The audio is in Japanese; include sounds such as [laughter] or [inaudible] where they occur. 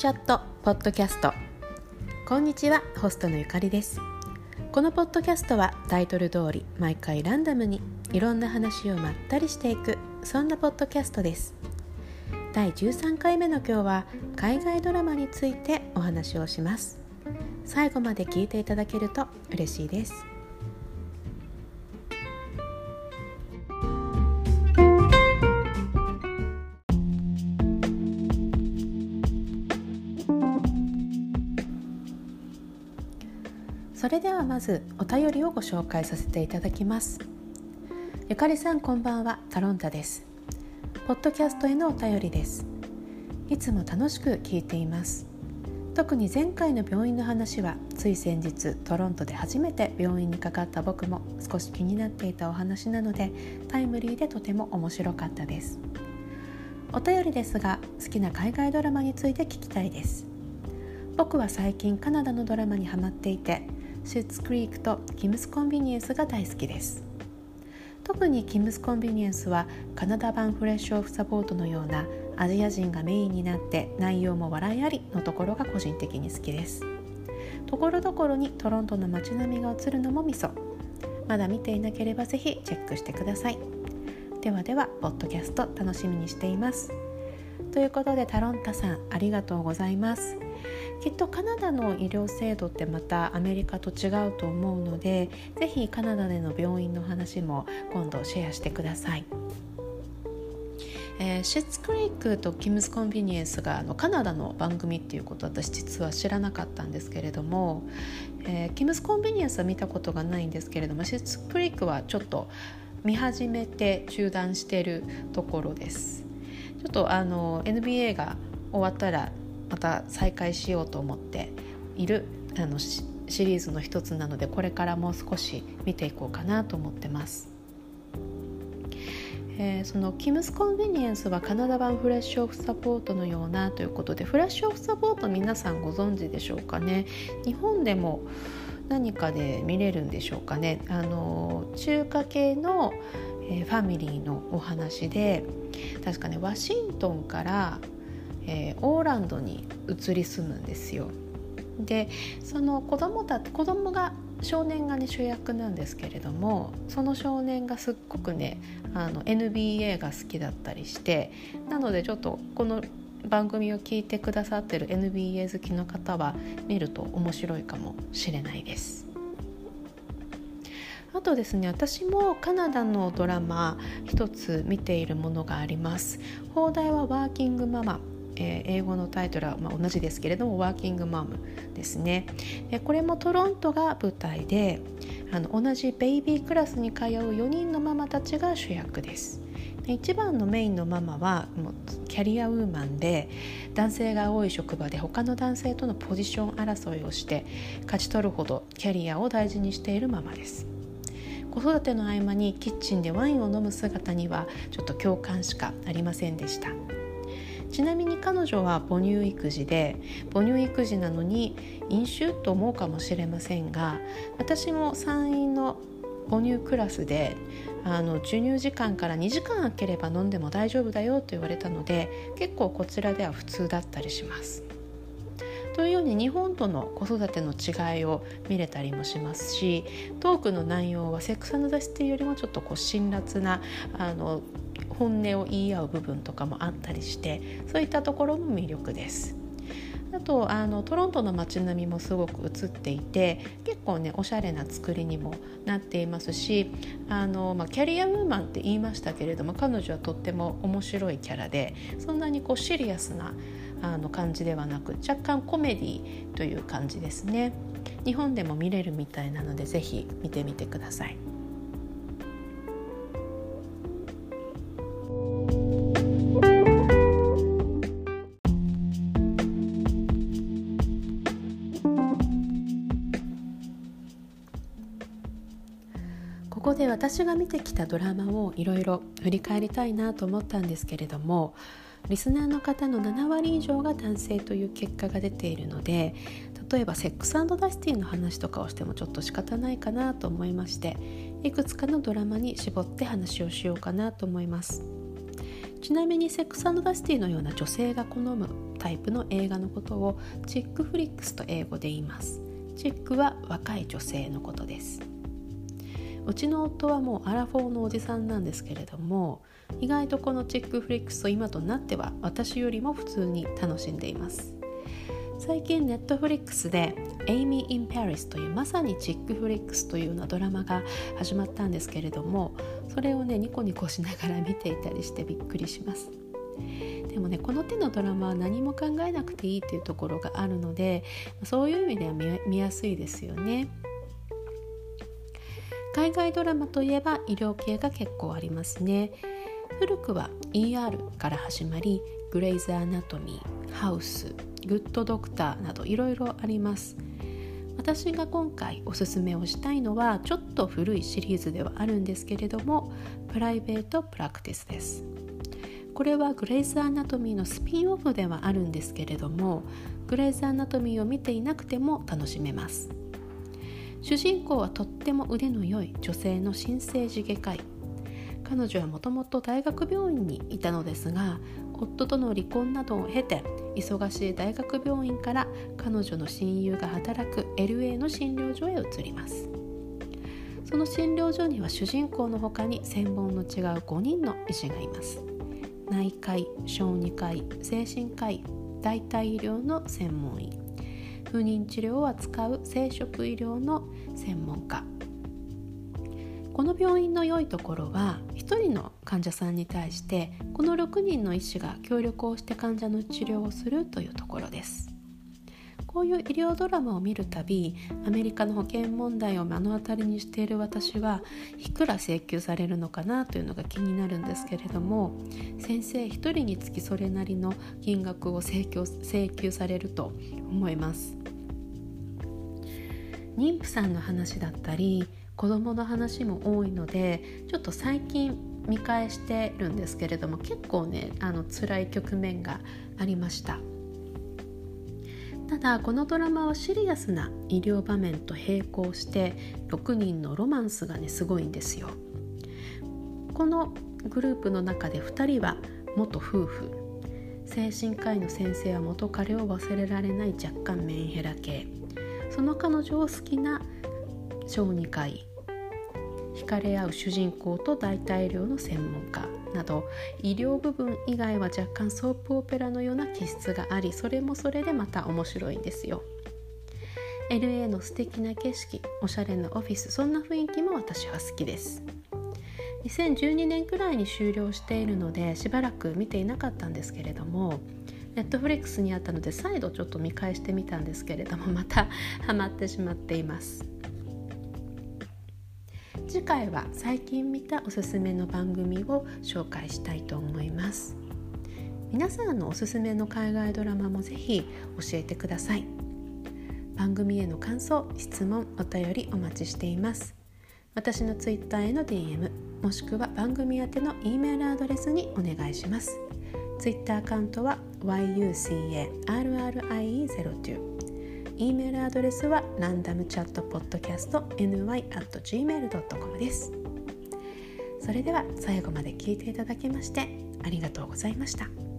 チャットポッドキャスト。こんにちはホストのゆかりです。このポッドキャストはタイトル通り毎回ランダムにいろんな話をまったりしていくそんなポッドキャストです。第13回目の今日は海外ドラマについてお話をします。最後まで聞いていただけると嬉しいです。それではまずお便りをご紹介させていただきます。ゆかりさんこんばんは。タロンタです。ポッドキャストへのお便りです。いつも楽しく聞いています。特に前回の病院の話はつい先日トロントで初めて病院にかかった僕も少し気になっていたお話なのでタイムリーでとても面白かったです。お便りですが好きな海外ドラマについて聞きたいです。僕は最近カナダのドラマにハマっていてシュッツクリークとキムスコンビニエンスが大好きです。特にキムスコンビニエンスはカナダ版フレッシュオフサポートのようなアジア人がメインになって内容も笑いありのところが個人的に好きです。ところどころにトロントの街並みが映るのもミソまだ見ていなければぜひチェックしてください。ではではポッドキャスト楽しみにしています。ということでタロンタさんありがとうございます。きっとカナダの医療制度ってまたアメリカと違うと思うのでぜひカナダでの病院の話も今度シェアしてください。えー、シッツクリークとキムズコンビニエンスがあのカナダの番組っていうこと私実は知らなかったんですけれども、えー、キムズコンビニエンスは見たことがないんですけれどもシッツクリークはちょっと見始めて中断してるところです。ちょっとあの NBA が終わったらまた再開しようと思っているあのシリーズの一つなのでこれからもう少し見ていこうかなと思ってます。えー、そのキムスコンビニエンスはカナダ版フレッシュオフサポートのようなということでフレッシュオフサポート皆さんご存知でしょうかね日本でも何かで見れるんでしょうかねあの中華系の、えー、ファミリーのお話で確かねワシントンからえー、オーランドに移り住むんですよ。でその子供た子供が少年がね主役なんですけれどもその少年がすっごくねあの NBA が好きだったりしてなのでちょっとこの番組を聞いてくださってる NBA 好きの方は見ると面白いかもしれないです。あとですね私もカナダのドラマ一つ見ているものがあります放題はワーキングママえー、英語のタイトルはまあ同じですけれどもワーキングマムですね。でこれもトロントが舞台であの同じベイビークラスに通う4人のママたちが主役です。で一番のメインのママはもうキャリアウーマンで男性が多い職場で他の男性とのポジション争いをして勝ち取るほどキャリアを大事にしているママです。子育ての合間にキッチンでワインを飲む姿にはちょっと共感しかありませんでした。ちなみに彼女は母乳育児で母乳育児なのに飲酒と思うかもしれませんが私も産院の母乳クラスであの授乳時間から2時間空ければ飲んでも大丈夫だよと言われたので結構こちらでは普通だったりします。というように日本との子育ての違いを見れたりもしますしトークの内容はセックスザシティよりもちょっとこう辛辣なあの本音を言い合う部分とかもあったりしてそういったところも魅力です。あとあのトロントの街並みもすごく映っていて結構ねおしゃれな作りにもなっていますしあの、まあ、キャリアウーマンって言いましたけれども彼女はとっても面白いキャラでそんなにこうシリアスなあの感じではなく若干コメディという感じですね日本でも見れるみたいなのでぜひ見てみてください。ここで私が見てきたドラマをいろいろ振り返りたいなと思ったんですけれどもリスナーの方の7割以上が男性という結果が出ているので例えばセックスダシティの話とかをしてもちょっと仕方ないかなと思いましていくつかのドラマに絞って話をしようかなと思います。ちなみにセックスダシティのような女性が好むタイプの映画のことをチックフリックスと英語で言います。chick は若い女性のことです。うちの夫はもうアラフォーのおじさんなんですけれども意外とこの chick flicks を今となっては私よりも普通に楽しんでいます。最近ネットフリックスで「エミリー・イン・パリス」というまさに chick flicks というようなドラマが始まったんですけれどもそれをねニコニコしながら見ていたりしてびっくりします。でもねこの手のドラマは何も考えなくていいっていうところがあるのでそういう意味では見やすいですよね。海外ドラマといえば医療系が結構ありますね。古くは ER から始まりグレイズ・アナトミーハウスグッドドクターなどいろいろあります。私が今回おすすめをしたいのはちょっと古いシリーズではあるんですけれどもプライベートプラクティスです。これはグレイズ・アナトミーのスピンオフではあるんですけれどもグレイズ・アナトミーを見ていなくても楽しめます。主人公はとっても腕の良い女性の新生児外科医。彼女はもともと大学病院にいたのですが夫との離婚などを経て忙しい大学病院から彼女の親友が働く LA の診療所へ移ります。その診療所には主人公の他に専門の違う5人の医師がいます。内科医小児科医精神科医代替医療の専門医。不妊治療を扱う生殖医療の専門家。この病院の良いところは1人の患者さんに対してこの6人の医師が協力をして患者の治療をするというところです。こういう医療ドラマを見るたびアメリカの保険問題を目の当たりにしている私はいくら請求されるのかなというのが気になるんですけれども先生1人につきそれなりの金額を請求請求されると思います。妊婦さんの話だったり子供の話も多いのでちょっと最近見返してるんですけれども結構ねあの辛い局面がありました。ただこのドラマはシリアスな医療場面と並行して6人のロマンスがねすごいんですよ。このグループの中で2人は元夫婦。精神科医の先生は元彼を忘れられない若干メンヘラ系。その彼女を好きな小児科医惹かれ合う主人公と代替医療の専門家など医療部分以外は若干ソープオペラのような気質がありそれもそれでまた面白いんですよ。LA の素敵な景色おしゃれなオフィスそんな雰囲気も私は好きです。2012年くらいに終了しているのでしばらく見ていなかったんですけれどもネットフリックスにあったので再度ちょっと見返してみたんですけれども [laughs] またハマってしまっています。次回は最近見たおすすめの番組を紹介したいと思います。皆さんのおすすめの海外ドラマもぜひ教えてください。番組への感想質問お便りお待ちしています。私の Twitter への DM もしくは番組宛ての E メールアドレスにお願いします。Twitter アカウントは yucarrie02 E メールアドレスはランダムチャットポッドキャスト ny.gmail.com ですそれでは最後まで聞いていただきましてありがとうございました。